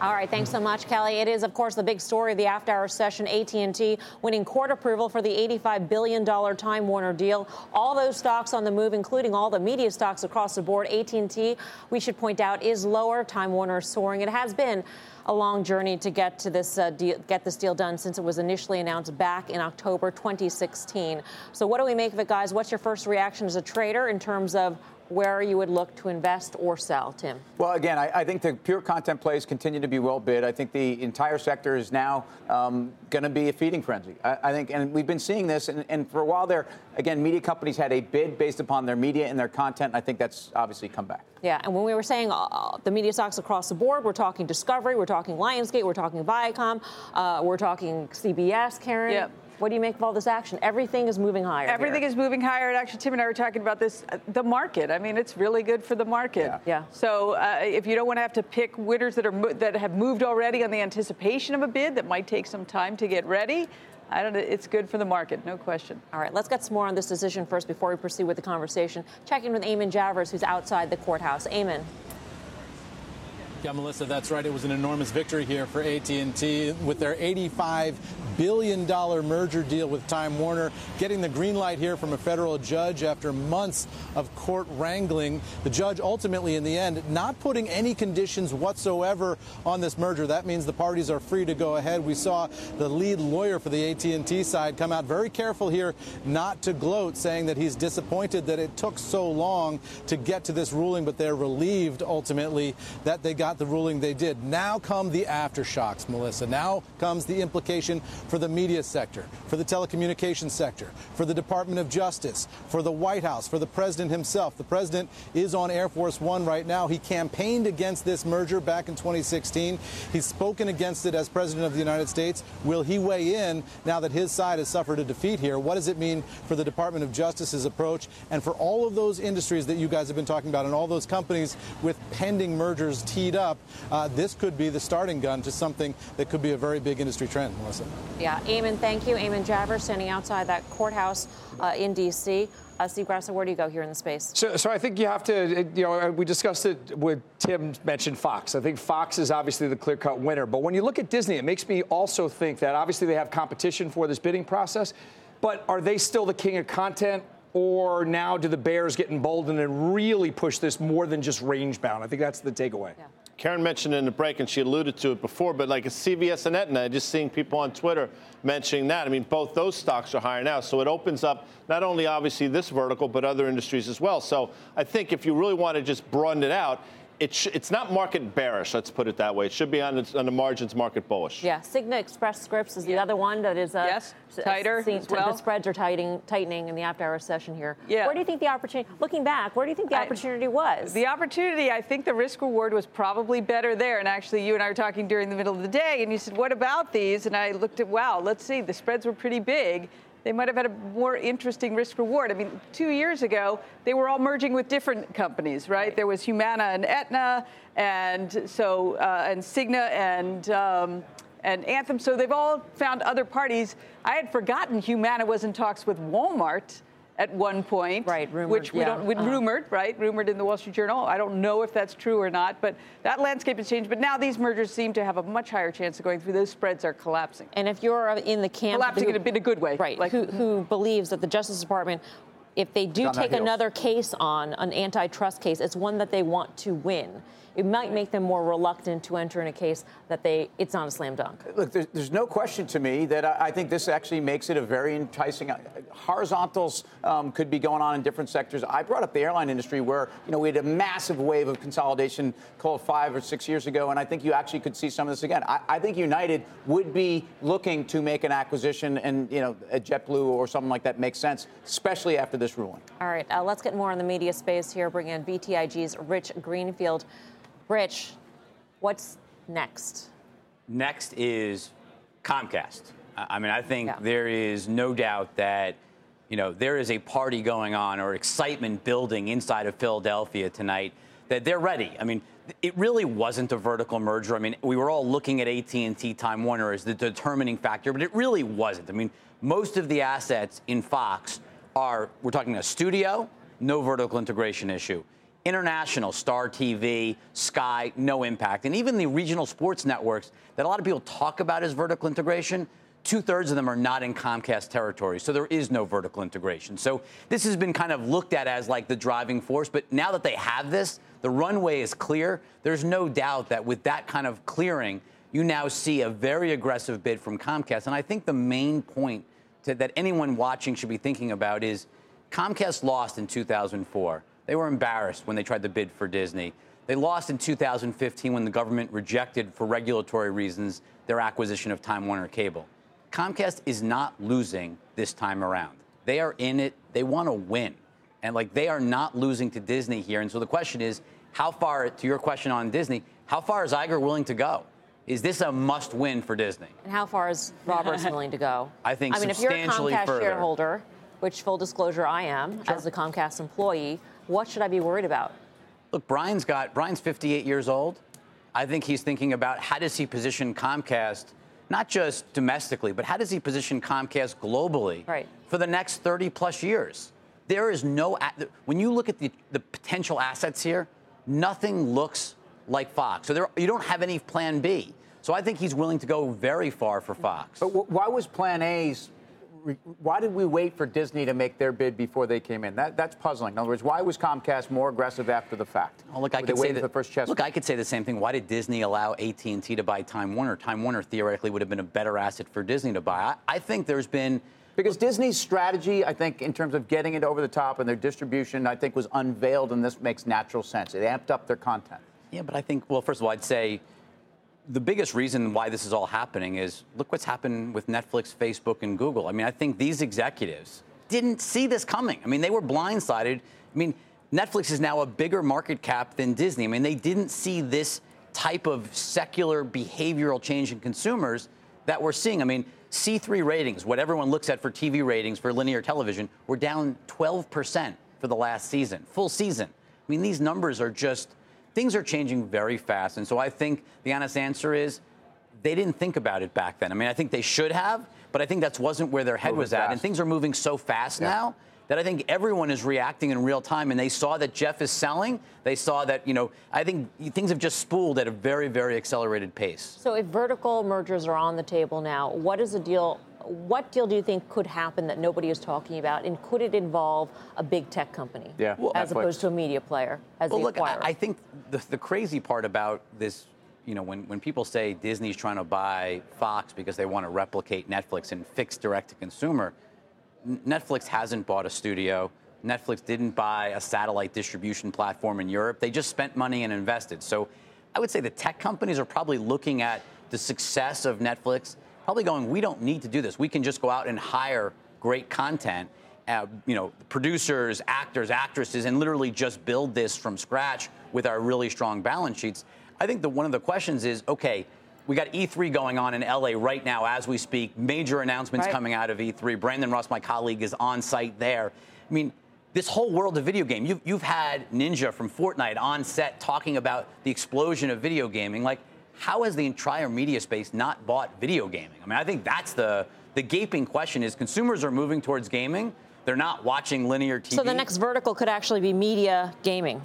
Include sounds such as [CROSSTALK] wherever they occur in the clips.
All right, thanks so much, Kelly. It is, of course, the big story of the after-hour session. AT&T winning court approval for the $85 billion Time Warner deal. All those stocks on the move, including all the media stocks across the board. AT&T, we should point out, is lower. Time Warner soaring. It has been a long journey to get to this uh, deal, get this deal done since it was initially announced back in October 2016. So, what do we make of it, guys? What's your first reaction as a trader in terms of where you would look to invest or sell, Tim? Well, again, I, I think the pure content plays continue to be well bid. I think the entire sector is now um, going to be a feeding frenzy. I, I, think, and we've been seeing this, and, and, for a while there, again, media companies had a bid based upon their media and their content. And I think that's obviously come back. Yeah, and when we were saying uh, the media stocks across the board, we're talking Discovery, we're talking Lionsgate, we're talking Viacom, uh, we're talking CBS, Karen. Yep. What do you make of all this action? Everything is moving higher. Everything here. is moving higher. And actually, Tim and I were talking about this. Uh, the market. I mean, it's really good for the market. Yeah. yeah. So uh, if you don't want to have to pick winners that are that have moved already on the anticipation of a bid that might take some time to get ready. I don't. know. It's good for the market, no question. All right, let's get some more on this decision first before we proceed with the conversation. Checking in with Eamon Javers, who's outside the courthouse. Eamon. Yeah, Melissa, that's right. It was an enormous victory here for AT&T with their 85 billion dollar merger deal with Time Warner, getting the green light here from a federal judge after months of court wrangling. The judge ultimately, in the end, not putting any conditions whatsoever on this merger. That means the parties are free to go ahead. We saw the lead lawyer for the AT&T side come out very careful here, not to gloat, saying that he's disappointed that it took so long to get to this ruling, but they're relieved ultimately that they got got the ruling they did. Now come the aftershocks, Melissa. Now comes the implication for the media sector, for the telecommunications sector, for the Department of Justice, for the White House, for the president himself. The president is on Air Force One right now. He campaigned against this merger back in 2016. He's spoken against it as president of the United States. Will he weigh in now that his side has suffered a defeat here? What does it mean for the Department of Justice's approach and for all of those industries that you guys have been talking about and all those companies with pending mergers teed up? Up, uh, this could be the starting gun to something that could be a very big industry trend, Melissa. Yeah, Eamon, thank you. Eamon Javers standing outside that courthouse uh, in D.C. Uh, Steve Grasso, where do you go here in the space? So, so, I think you have to, you know, we discussed it with Tim mentioned Fox. I think Fox is obviously the clear cut winner. But when you look at Disney, it makes me also think that obviously they have competition for this bidding process. But are they still the king of content? Or now do the Bears get emboldened and really push this more than just range bound? I think that's the takeaway. Yeah. Karen mentioned in the break, and she alluded to it before, but like a CVS and Aetna, just seeing people on Twitter mentioning that. I mean, both those stocks are higher now. So it opens up not only obviously this vertical, but other industries as well. So I think if you really want to just broaden it out, it sh- it's not market bearish, let's put it that way. It should be on, the, on the margins market bullish. Yeah, Cigna Express Scripts is the other one that is uh, yes, tighter seen, as well. The spreads are tightening, tightening in the after-hour session here. Yeah. Where do you think the opportunity? Looking back, where do you think the opportunity was? The opportunity, I think, the risk reward was probably better there. And actually, you and I were talking during the middle of the day, and you said, "What about these?" And I looked at, wow, let's see, the spreads were pretty big they might have had a more interesting risk reward. I mean, two years ago, they were all merging with different companies, right? right. There was Humana and Aetna, and so uh, and Cigna and. Um, and Anthem, so they've all found other parties. I had forgotten Humana was in talks with Walmart, at one point. Right, rumored. Which we yeah. don't, uh-huh. rumored, right? Rumored in the Wall Street Journal. I don't know if that's true or not, but that landscape has changed. But now these mergers seem to have a much higher chance of going through. Those spreads are collapsing. And if you're in the camp. Collapsing who, in, a, in a good way. Right. Like, who, who believes that the Justice Department if they do take another case on an antitrust case, it's one that they want to win it might make them more reluctant to enter in a case that they it's not a slam dunk. Look, there's, there's no question to me that I, I, think this actually makes it a very enticing. Uh, horizontals um, could be going on in different sectors. I brought up the airline industry where you know we had a massive wave of consolidation called five or six years ago, and I think you actually could see some of this again. I, I think United would be looking to make an acquisition, and you know a JetBlue or something like that makes sense, especially after this ruling. All right, uh, let's get more on the media space here. Bring in BTIG's Rich Greenfield. Rich, what's next? Next is Comcast. I mean, I think yeah. there is no doubt that you know there is a party going on or excitement building inside of Philadelphia tonight that they're ready. I mean, it really wasn't a vertical merger. I mean, we were all looking at AT&T Time Warner as the determining factor, but it really wasn't. I mean, most of the assets in Fox are we're talking a studio, no vertical integration issue. International, Star TV, Sky, no impact. And even the regional sports networks that a lot of people talk about as vertical integration, two thirds of them are not in Comcast territory. So there is no vertical integration. So this has been kind of looked at as like the driving force. But now that they have this, the runway is clear. There's no doubt that with that kind of clearing, you now see a very aggressive bid from Comcast. And I think the main point to, that anyone watching should be thinking about is Comcast lost in 2004. They were embarrassed when they tried to bid for Disney. They lost in 2015 when the government rejected, for regulatory reasons, their acquisition of Time Warner Cable. Comcast is not losing this time around. They are in it. They want to win. And like they are not losing to Disney here. And so the question is, how far, to your question on Disney, how far is Iger willing to go? Is this a must win for Disney? And how far is Roberts [LAUGHS] willing to go? I think I mean, if you're a Comcast further. shareholder, which full disclosure I am sure. as a Comcast employee, what should I be worried about? Look, Brian's got Brian's 58 years old. I think he's thinking about how does he position Comcast, not just domestically, but how does he position Comcast globally right. for the next 30 plus years? There is no when you look at the, the potential assets here, nothing looks like Fox. So there, you don't have any plan B. So I think he's willing to go very far for Fox. But why was plan A's why did we wait for Disney to make their bid before they came in? That, that's puzzling. In other words, why was Comcast more aggressive after the fact? Well, look, I could say the, the first chess. Look, I could say the same thing. Why did Disney allow AT&T to buy Time Warner? Time Warner theoretically would have been a better asset for Disney to buy. I, I think there's been because Disney's strategy, I think, in terms of getting it over the top and their distribution, I think was unveiled, and this makes natural sense. It amped up their content. Yeah, but I think, well, first of all, I'd say the biggest reason why this is all happening is look what's happened with Netflix, Facebook, and Google. I mean, I think these executives didn't see this coming. I mean, they were blindsided. I mean, Netflix is now a bigger market cap than Disney. I mean, they didn't see this type of secular behavioral change in consumers that we're seeing. I mean, C3 ratings, what everyone looks at for TV ratings for linear television, were down 12% for the last season, full season. I mean, these numbers are just things are changing very fast. And so I think the honest answer is they didn't think about it back then. I mean, I think they should have, but I think that wasn't where their head was at. And things are moving so fast yeah. now that I think everyone is reacting in real time. And they saw that Jeff is selling. They saw that, you know, I think things have just spooled at a very, very accelerated pace. So if vertical mergers are on the table now, what is the deal what deal do you think could happen that nobody is talking about, and could it involve a big tech company yeah. well, as Netflix. opposed to a media player as well, the look, acquirer? I, I think the, the crazy part about this you know, when, when people say Disney's trying to buy Fox because they want to replicate Netflix and fix direct to consumer, Netflix hasn't bought a studio. Netflix didn't buy a satellite distribution platform in Europe. They just spent money and invested. So I would say the tech companies are probably looking at the success of Netflix probably going, we don't need to do this. We can just go out and hire great content, uh, you know, producers, actors, actresses, and literally just build this from scratch with our really strong balance sheets. I think the, one of the questions is, okay, we got E3 going on in LA right now as we speak. Major announcements right. coming out of E3. Brandon Ross, my colleague, is on site there. I mean, this whole world of video game. You've, you've had Ninja from Fortnite on set talking about the explosion of video gaming. Like, how has the entire media space not bought video gaming? I mean, I think that's the the gaping question is consumers are moving towards gaming. They're not watching linear TV. So the next vertical could actually be media gaming.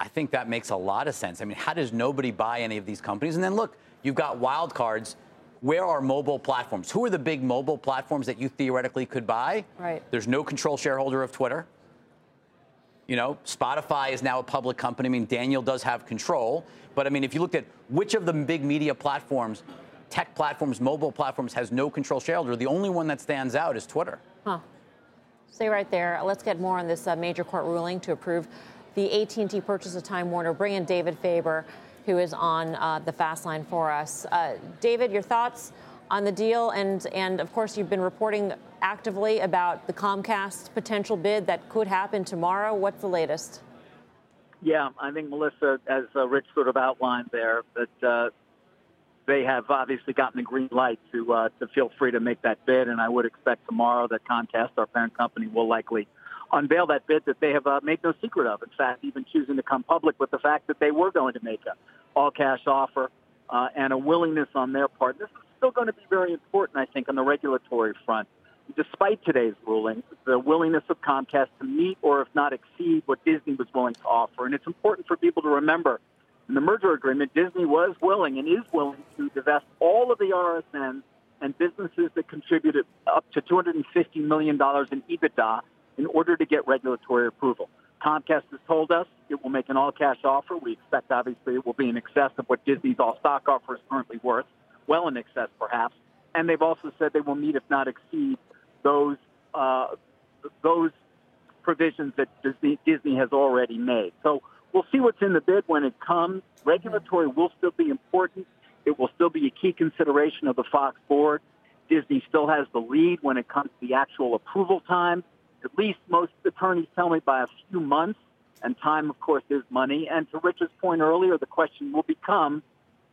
I think that makes a lot of sense. I mean, how does nobody buy any of these companies? And then look, you've got wild cards. Where are mobile platforms? Who are the big mobile platforms that you theoretically could buy? Right. There's no control shareholder of Twitter. You know, Spotify is now a public company. I mean, Daniel does have control. But I mean, if you looked at which of the big media platforms, tech platforms, mobile platforms, has no control shareholder, the only one that stands out is Twitter. Huh. Stay right there. Let's get more on this uh, major court ruling to approve the AT&T purchase of Time Warner. Bring in David Faber, who is on uh, the fast line for us. Uh, David, your thoughts on the deal, and and of course you've been reporting actively about the Comcast potential bid that could happen tomorrow. What's the latest? Yeah, I think Melissa, as uh, Rich sort of outlined there, that uh, they have obviously gotten the green light to uh, to feel free to make that bid, and I would expect tomorrow that Comcast, our parent company, will likely unveil that bid that they have uh, made no secret of. In fact, even choosing to come public with the fact that they were going to make a all-cash offer uh, and a willingness on their part. This is still going to be very important, I think, on the regulatory front. Despite today's ruling, the willingness of Comcast to meet or if not exceed what Disney was willing to offer. And it's important for people to remember in the merger agreement, Disney was willing and is willing to divest all of the RSNs and businesses that contributed up to $250 million in EBITDA in order to get regulatory approval. Comcast has told us it will make an all-cash offer. We expect, obviously, it will be in excess of what Disney's all-stock offer is currently worth, well in excess, perhaps. And they've also said they will meet, if not exceed, those uh, those provisions that Disney, Disney has already made. So we'll see what's in the bid when it comes. Regulatory will still be important. It will still be a key consideration of the Fox board. Disney still has the lead when it comes to the actual approval time. At least most attorneys tell me by a few months. And time, of course, is money. And to Rich's point earlier, the question will become,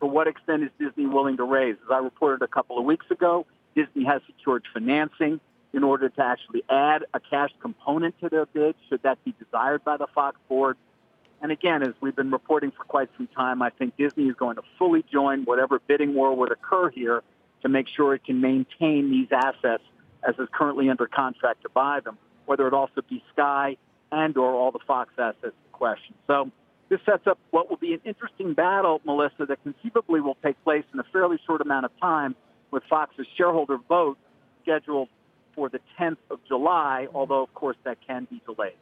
to what extent is Disney willing to raise? As I reported a couple of weeks ago, Disney has secured financing in order to actually add a cash component to their bid, should that be desired by the Fox board. And again, as we've been reporting for quite some time, I think Disney is going to fully join whatever bidding war would occur here to make sure it can maintain these assets as is currently under contract to buy them, whether it also be Sky and or all the Fox assets in question. So this sets up what will be an interesting battle, Melissa, that conceivably will take place in a fairly short amount of time with Fox's shareholder vote scheduled for the 10th of July, although, of course, that can be delayed.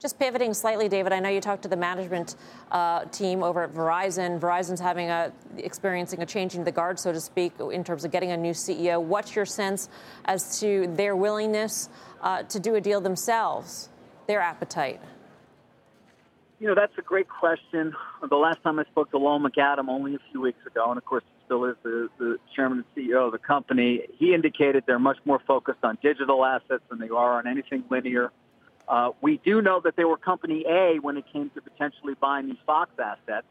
Just pivoting slightly, David, I know you talked to the management uh, team over at Verizon. Verizon's having a experiencing a changing the guard, so to speak, in terms of getting a new CEO. What's your sense as to their willingness uh, to do a deal themselves, their appetite? You know, that's a great question. The last time I spoke to Lowell McAdam only a few weeks ago, and of course, he still is the, the chairman and CEO of the company, he indicated they're much more focused on digital assets than they are on anything linear. Uh, we do know that they were company A when it came to potentially buying these Fox assets.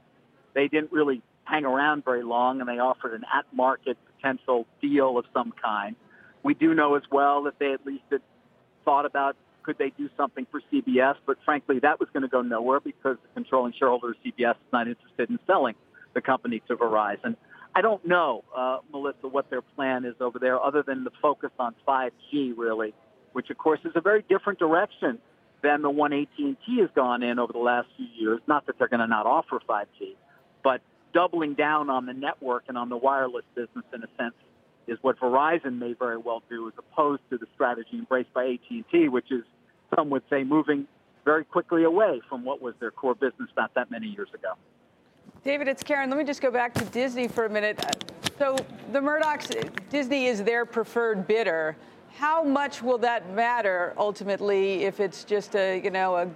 They didn't really hang around very long, and they offered an at-market potential deal of some kind. We do know as well that they at least had thought about could they do something for CBS, but frankly, that was going to go nowhere because the controlling shareholder of CBS is not interested in selling the company to Verizon. I don't know, uh, Melissa, what their plan is over there, other than the focus on 5G, really which of course is a very different direction than the one AT&T has gone in over the last few years. Not that they're going to not offer 5G, but doubling down on the network and on the wireless business in a sense is what Verizon may very well do as opposed to the strategy embraced by AT&T, which is some would say moving very quickly away from what was their core business not that many years ago. David, it's Karen. Let me just go back to Disney for a minute. So the Murdochs, Disney is their preferred bidder. How much will that matter ultimately if it's just a, you know, a,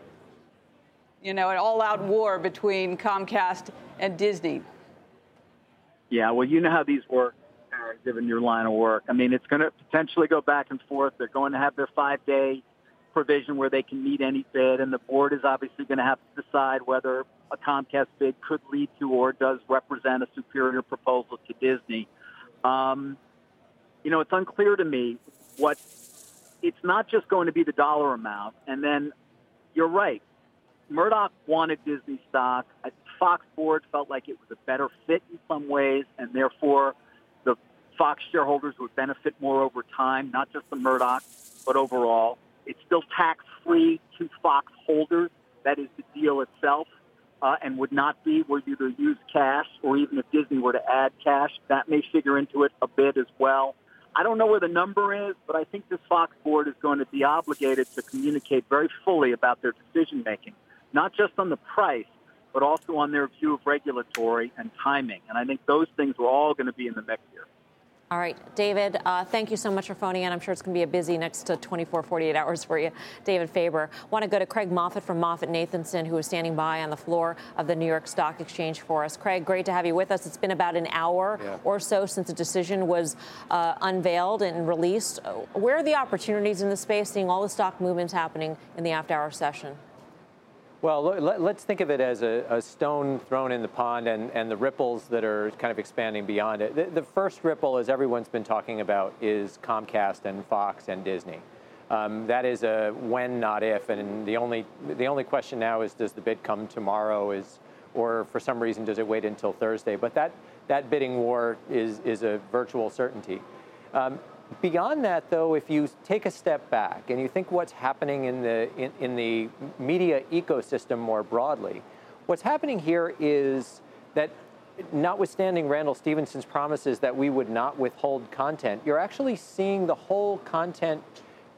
you know, an all-out war between Comcast and Disney? Yeah, well, you know how these work, given your line of work. I mean, it's going to potentially go back and forth. They're going to have their five-day provision where they can meet any bid, and the board is obviously going to have to decide whether a Comcast bid could lead to or does represent a superior proposal to Disney. Um, you know, it's unclear to me what it's not just going to be the dollar amount. And then you're right. Murdoch wanted Disney stock. Fox board felt like it was a better fit in some ways, and therefore the Fox shareholders would benefit more over time, not just the Murdoch, but overall. It's still tax-free to Fox holders. That is the deal itself, uh, and would not be were you to use cash, or even if Disney were to add cash, that may figure into it a bit as well. I don't know where the number is, but I think this Fox board is going to be obligated to communicate very fully about their decision making, not just on the price, but also on their view of regulatory and timing. And I think those things are all going to be in the mix here. All right, David, uh, thank you so much for phoning in. I'm sure it's going to be a busy next to 24, 48 hours for you, David Faber. Want to go to Craig Moffett from Moffett Nathanson, who is standing by on the floor of the New York Stock Exchange for us. Craig, great to have you with us. It's been about an hour yeah. or so since the decision was uh, unveiled and released. Where are the opportunities in the space, seeing all the stock movements happening in the after hour session? Well, let, us think of it as a, a, stone thrown in the pond and, and the ripples that are kind of expanding beyond it. The, the, first ripple, as everyone's been talking about, is Comcast and Fox and Disney. Um, that is a when, not if, and the only the only question now is does the bid come tomorrow? Is or for some reason does it wait until Thursday? But that that bidding war is is a virtual certainty. Um, Beyond that, though, if you take a step back and you think what's happening in the, in, in, the media ecosystem more broadly, what's happening here is that notwithstanding Randall Stephenson's promises that we would not withhold content, you're actually seeing the whole content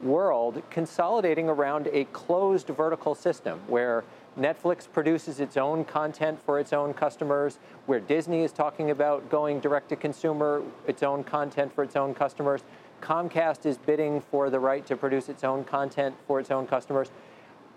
world consolidating around a closed vertical system where Netflix produces its own content for its own customers, where Disney is talking about going direct to consumer, its own content for its own customers. Comcast is bidding for the right to produce its own content for its own customers.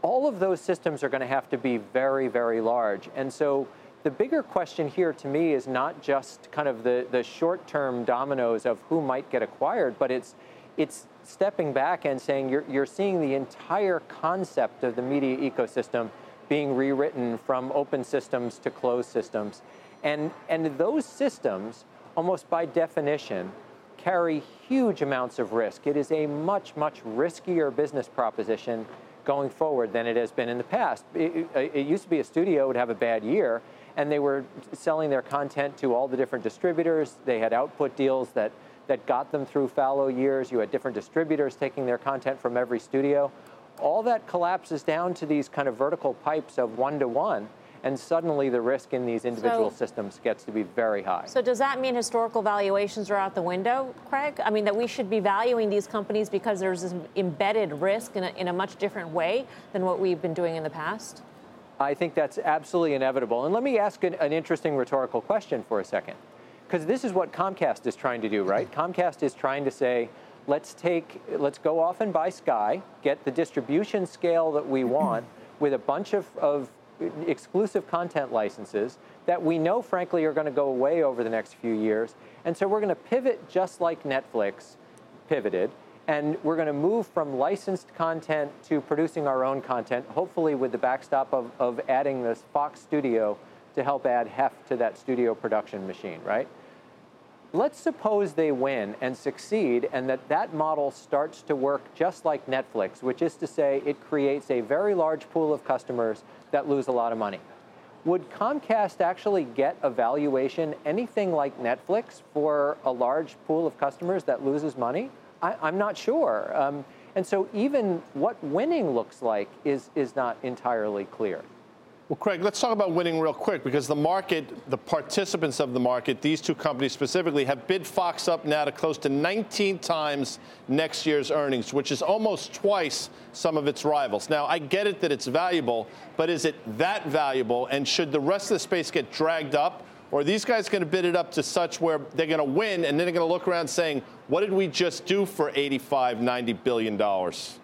All of those systems are going to have to be very, very large. And so the bigger question here to me is not just kind of the, the short term dominoes of who might get acquired, but it's, it's stepping back and saying you're, you're seeing the entire concept of the media ecosystem being rewritten from open systems to closed systems. And, and those systems, almost by definition, carry huge amounts of risk. It is a much, much riskier business proposition going forward than it has been in the past. It, it, uh, it, used to be a studio would have a bad year, and they were selling their content to all the different distributors. They had output deals that, that got them through fallow years. You had different distributors taking their content from every studio all that collapses down to these kind of vertical pipes of one to one and suddenly the risk in these individual so, systems gets to be very high. So does that mean historical valuations are out the window, Craig? I mean that we should be valuing these companies because there's this embedded risk in a, in a much different way than what we've been doing in the past? I think that's absolutely inevitable. And let me ask an, an interesting rhetorical question for a second. Because this is what Comcast is trying to do, right? Mm-hmm. Comcast is trying to say, let's take, let's go off and buy Sky, get the distribution scale that we want [CLEARS THROAT] with a bunch of, of exclusive content licenses that we know, frankly, are going to go away over the next few years. And so we're going to pivot just like Netflix pivoted. And we're going to move from licensed content to producing our own content, hopefully with the backstop of, of adding this Fox studio to help add heft to that studio production machine, right? Let's suppose they win and succeed and that that model starts to work just like Netflix, which is to say it creates a very large pool of customers that lose a lot of money. Would Comcast actually get a valuation anything like Netflix for a large pool of customers that loses money? I, am not sure. Um, and so even what winning looks like is, is not entirely clear. Well, Craig, let's talk about winning real quick because the market, the participants of the market, these two companies specifically, have bid Fox up now to close to 19 times next year's earnings, which is almost twice some of its rivals. Now, I get it that it's valuable, but is it that valuable? And should the rest of the space get dragged up? Or are these guys going to bid it up to such where they're going to win and then they're going to look around saying, what did we just do for 85, 90 billion dollars?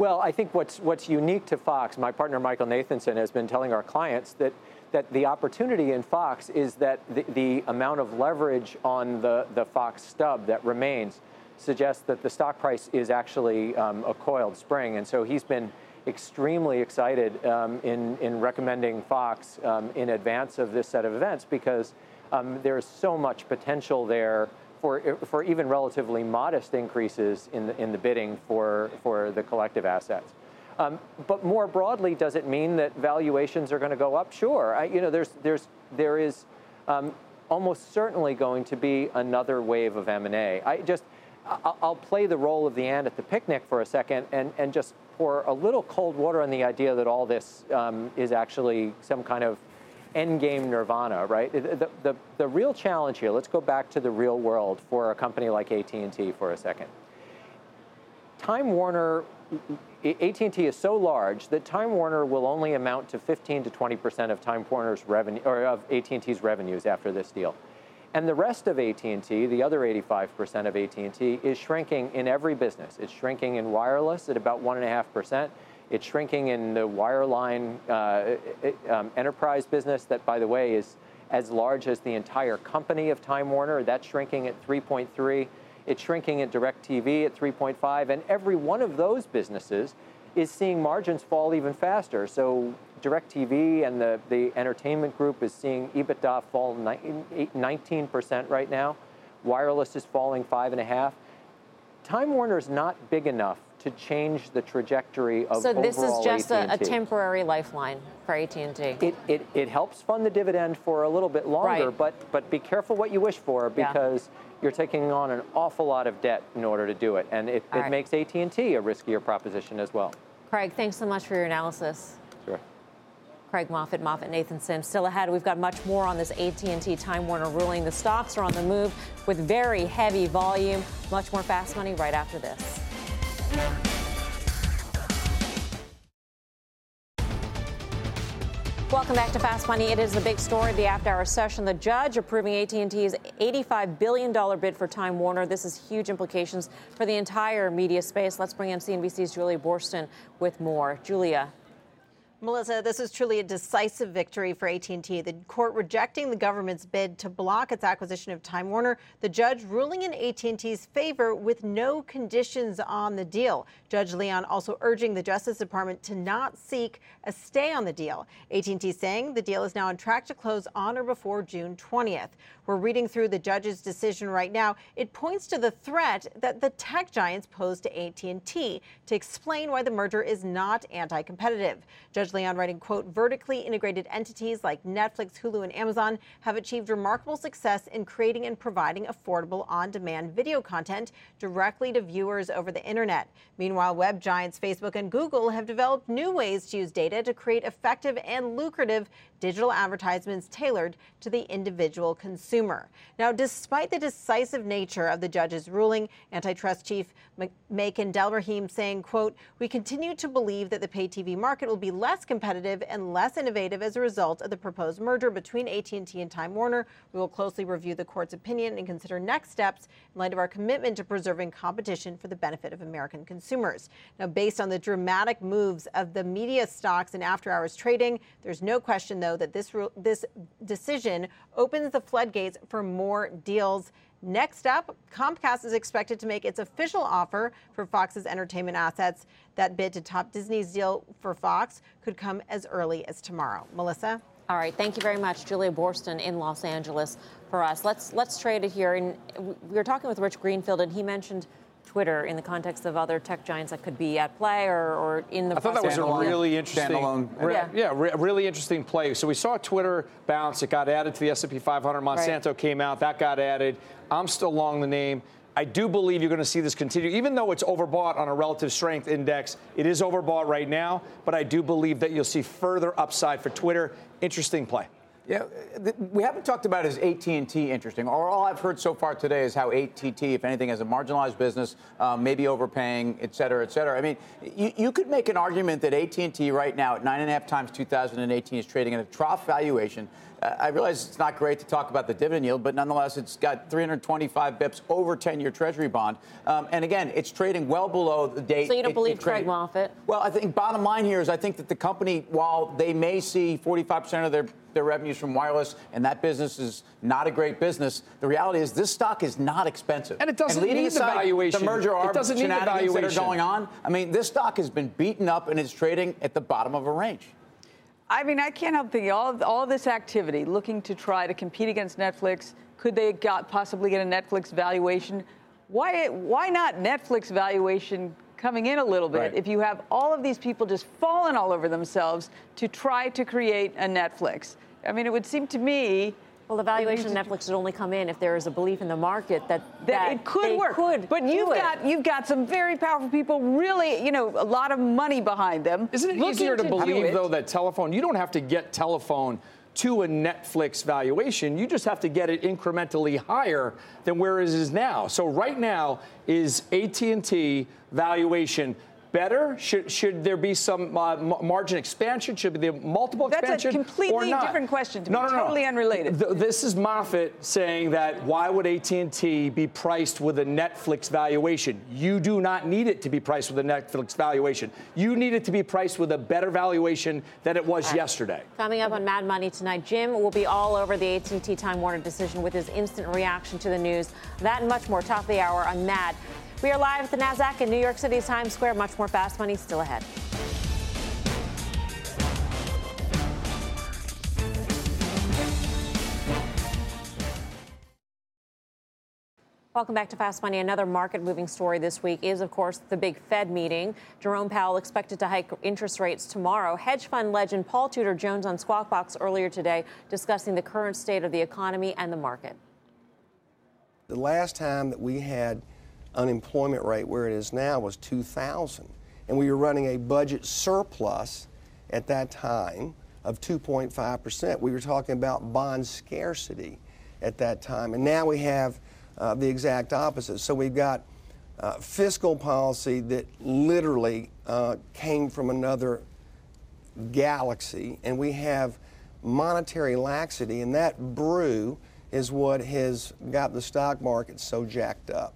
Well, I think what's, what's unique to Fox, my partner Michael Nathanson has been telling our clients that, that the opportunity in Fox is that the, the amount of leverage on the, the Fox stub that remains suggests that the stock price is actually um, a coiled spring. And so he's been extremely excited um, in, in recommending Fox um, in advance of this set of events because um, there's so much potential there for, for even relatively modest increases in the, in the bidding for, for the collective assets. Um, but more broadly, does it mean that valuations are going to go up? Sure. I, you know, there's, there's, there is um, almost certainly going to be another wave of M&A. I just, I'll play the role of the ant at the picnic for a second and, and just pour a little cold water on the idea that all this um, is actually some kind of endgame nirvana, right? The, the, the real challenge here, let's go back to the real world for a company like AT&T for a second. Time Warner, AT&T is so large that Time Warner will only amount to 15 to 20% of Time Warner's revenue, or of AT&T's revenues after this deal. And the rest of AT&T, the other 85% of AT&T, is shrinking in every business. It's shrinking in wireless at about 1.5%. It's shrinking in the wireline uh, um, enterprise business that, by the way, is as large as the entire company of Time Warner. That's shrinking at 3.3. It's shrinking at DirecTV at 3.5. And every one of those businesses is seeing margins fall even faster. So DirecTV and the, the entertainment group is seeing EBITDA fall 19% right now. Wireless is falling five and a half. Time Warner is not big enough to change the trajectory of so this is just a, a, temporary lifeline for AT&T. It, it, it helps fund the dividend for a little bit longer, right. but but be careful what you wish for because yeah. you're taking on an awful lot of debt in order to do it, and it, it right. makes AT&T a riskier proposition as well. Craig, thanks so much for your analysis. Sure. Craig Moffett, MoffettNathanson. Still ahead, we've got much more on this AT&T Time Warner ruling. The stocks are on the move with very heavy volume. Much more fast money right after this. Welcome back to Fast Money. It is the big story of the after-hour session. The judge approving AT&T's $85 billion bid for Time Warner. This has huge implications for the entire media space. Let's bring in CNBC's Julia Boorstin with more. Julia. Melissa, this is truly a decisive victory for AT&T. The court rejecting the government's bid to block its acquisition of Time Warner. The judge ruling in AT&T's favor with no conditions on the deal. Judge Leon also urging the Justice Department to not seek a stay on the deal. AT&T saying the deal is now on track to close on or before June 20th. We're reading through the judge's decision right now. It points to the threat that the tech giants pose to AT&T to explain why the merger is not anti-competitive. Judge Judge Leon writing, quote, vertically integrated entities like Netflix, Hulu, and Amazon have achieved remarkable success in creating and providing affordable on-demand video content directly to viewers over the internet. Meanwhile, web giants Facebook and Google have developed new ways to use data to create effective and lucrative digital advertisements tailored to the individual consumer. Now, despite the decisive nature of the judge's ruling, antitrust chief Makan Delrahim saying, quote, we continue to believe that the pay TV market will be less competitive and less innovative as a result of the proposed merger between AT&T and Time Warner. We will closely review the court's opinion and consider next steps in light of our commitment to preserving competition for the benefit of American consumers. Now, based on the dramatic moves of the media stocks in after hours trading, there's no question, though, that this, this decision opens the floodgates for more deals. Next up, Comcast is expected to make its official offer for Fox's entertainment assets. That bid to top Disney's deal for Fox could come as early as tomorrow. Melissa? All right, thank you very much, Julia Boorstin in Los Angeles for us. Let's let's trade it here. And we were talking with Rich Greenfield, and he mentioned Twitter in the context of other tech giants that could be at play or, or in the. I thought that was a really interesting, Standalone. yeah, yeah re- really interesting play. So we saw Twitter bounce. It got added to the S&P 500. Monsanto right. came out. That got added. I'm still long the name. I do believe you're going to see this continue, even though it's overbought on a relative strength index. It is overbought right now, but I do believe that you'll see further upside for Twitter. Interesting play. Yeah, we haven't talked about is AT&T interesting. Or all I've heard so far today is how AT&T, if anything, has a marginalized business, um, maybe overpaying, et cetera, et cetera. I mean, you, you could make an argument that AT&T right now at nine and a half times 2018 is trading at a trough valuation. I realize it's not great to talk about the dividend yield, but nonetheless, it's got 325 bips over 10-year Treasury bond. Um, and again, it's trading well below the date. So you don't it, believe it Craig Moffett? Well, I think bottom line here is I think that the company, while they may see 45% of their their revenues from wireless, and that business is not a great business. The reality is this stock is not expensive. And it doesn't and need the valuation. The merger it doesn't need the valuation. that are going on. I mean, this stock has been beaten up and it's trading at the bottom of a range. I mean, I can't help thinking all, all this activity looking to try to compete against Netflix. Could they got, possibly get a Netflix valuation? Why, why not Netflix valuation coming in a little bit right. if you have all of these people just falling all over themselves to try to create a Netflix? I mean, it would seem to me well, the valuation of Netflix would only come in if there is a belief in the market that that, that it could work. Could but you've got you've got some very powerful people, really, you know, a lot of money behind them. Isn't it easier to, to believe though that telephone? You don't have to get telephone to a Netflix valuation. You just have to get it incrementally higher than where it is now. So right now is AT&T valuation better? Should, should there be some uh, margin expansion? Should there be multiple That's expansion? That's a completely different question to no, me, no, no. totally unrelated. Th- this is Moffett saying that why would AT&T be priced with a Netflix valuation? You do not need it to be priced with a Netflix valuation. You need it to be priced with a better valuation than it was right. yesterday. Coming up on Mad Money tonight, Jim will be all over the AT&T Time Warner decision with his instant reaction to the news. That and much more top of the hour on Mad. We are live at the NASDAQ in New York City's Times Square. Much more fast money still ahead. Welcome back to Fast Money. Another market moving story this week is, of course, the big Fed meeting. Jerome Powell expected to hike interest rates tomorrow. Hedge fund legend Paul Tudor Jones on Squawk Box earlier today discussing the current state of the economy and the market. The last time that we had unemployment rate where it is now was 2000, and we were running a budget surplus at that time of 2.5%. We were talking about bond scarcity at that time, and now we have uh, the exact opposite. So we've got uh, fiscal policy that literally uh, came from another galaxy, and we have monetary laxity, and that brew is what has got the stock market so jacked up.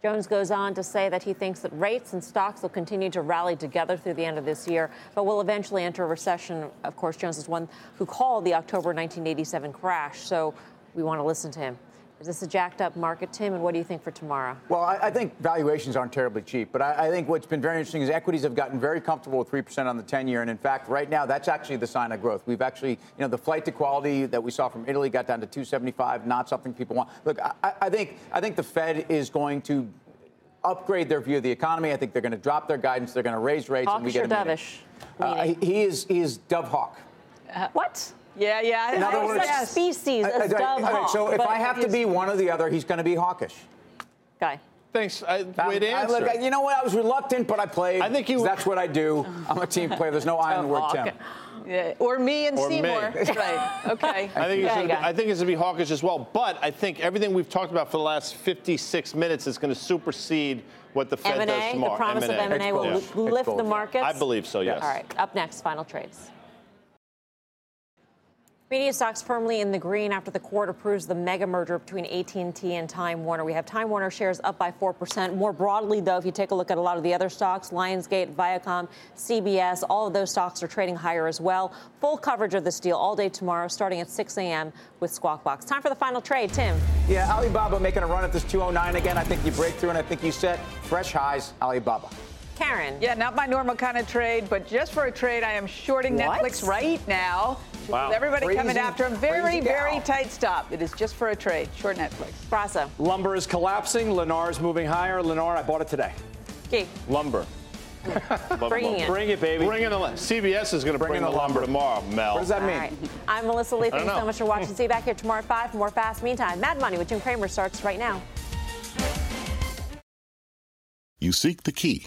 Jones goes on to say that he thinks that rates and stocks will continue to rally together through the end of this year, but will eventually enter a recession. Of course, Jones is one who called the October 1987 crash, so we want to listen to him. Is this a jacked up market, Tim? And what do you think for tomorrow? Well, I, I think valuations aren't terribly cheap, but I, I, think what's been very interesting is equities have gotten very comfortable with 3% on the 10 year. And in fact, right now, that's actually the sign of growth. We've actually, you know, the flight to quality that we saw from Italy got down to 275, not something people want. Look, I, I think, I think the Fed is going to upgrade their view of the economy. I think they're going to drop their guidance. They're going to raise rates. Hawkish and we get or dovish? Uh, he, he is he is dove hawk. Uh, what? Yeah, yeah. In other words, such species as dove hawk. So if I have to be one or the other, he's going to be hawkish. Guy. Thanks. I, way to answer. I, look, you know what? I was reluctant, but I played. I think you. That's what I do. [LAUGHS] I'm a team player. There's no I in the word Tim. [LAUGHS] Yeah, or me and or Seymour. Me. [LAUGHS] right. Okay. I think, it's gonna be, I think it's going to be hawkish as well. But I think everything we've talked about for the last 56 minutes is going to supersede what the Fed M&A, does tomorrow. The promise M&A. of M&A will Yeah. lift the markets. I believe so, yes. All right. Up next, final trades. Media stocks firmly in the green after the court approves the mega merger between AT&T and Time Warner. We have Time Warner shares up by 4%. More broadly, though, if you take a look at a lot of the other stocks, Lionsgate, Viacom, CBS, all of those stocks are trading higher as well. Full coverage of this deal all day tomorrow, starting at 6 a.m. with Squawk Box. Time for the final trade. Tim. Yeah, Alibaba making a run at this 209 again. I think you break through, and I think you set fresh highs, Alibaba. Karen. Yeah, not my normal kind of trade, but just for a trade, I am shorting What? Netflix right now. Wow. With everybody Crazy- coming after him. Very, very tight stop. It is just for a trade. Short Netflix. Grasso. Lumber is collapsing. Lennar is moving higher. Lennar, I bought it today. Key. Lumber. [LAUGHS] Love Bringing it. Bring it, baby. Bring in the CBS is going to Bring bring, in the the lumber lumber. tomorrow, Mel. What does that All mean? right. I'm Melissa Lee. Thank you so much for watching. See you back here tomorrow at 5 for more Fast. Meantime, Mad Money with Jim Cramer starts right now. You seek the key,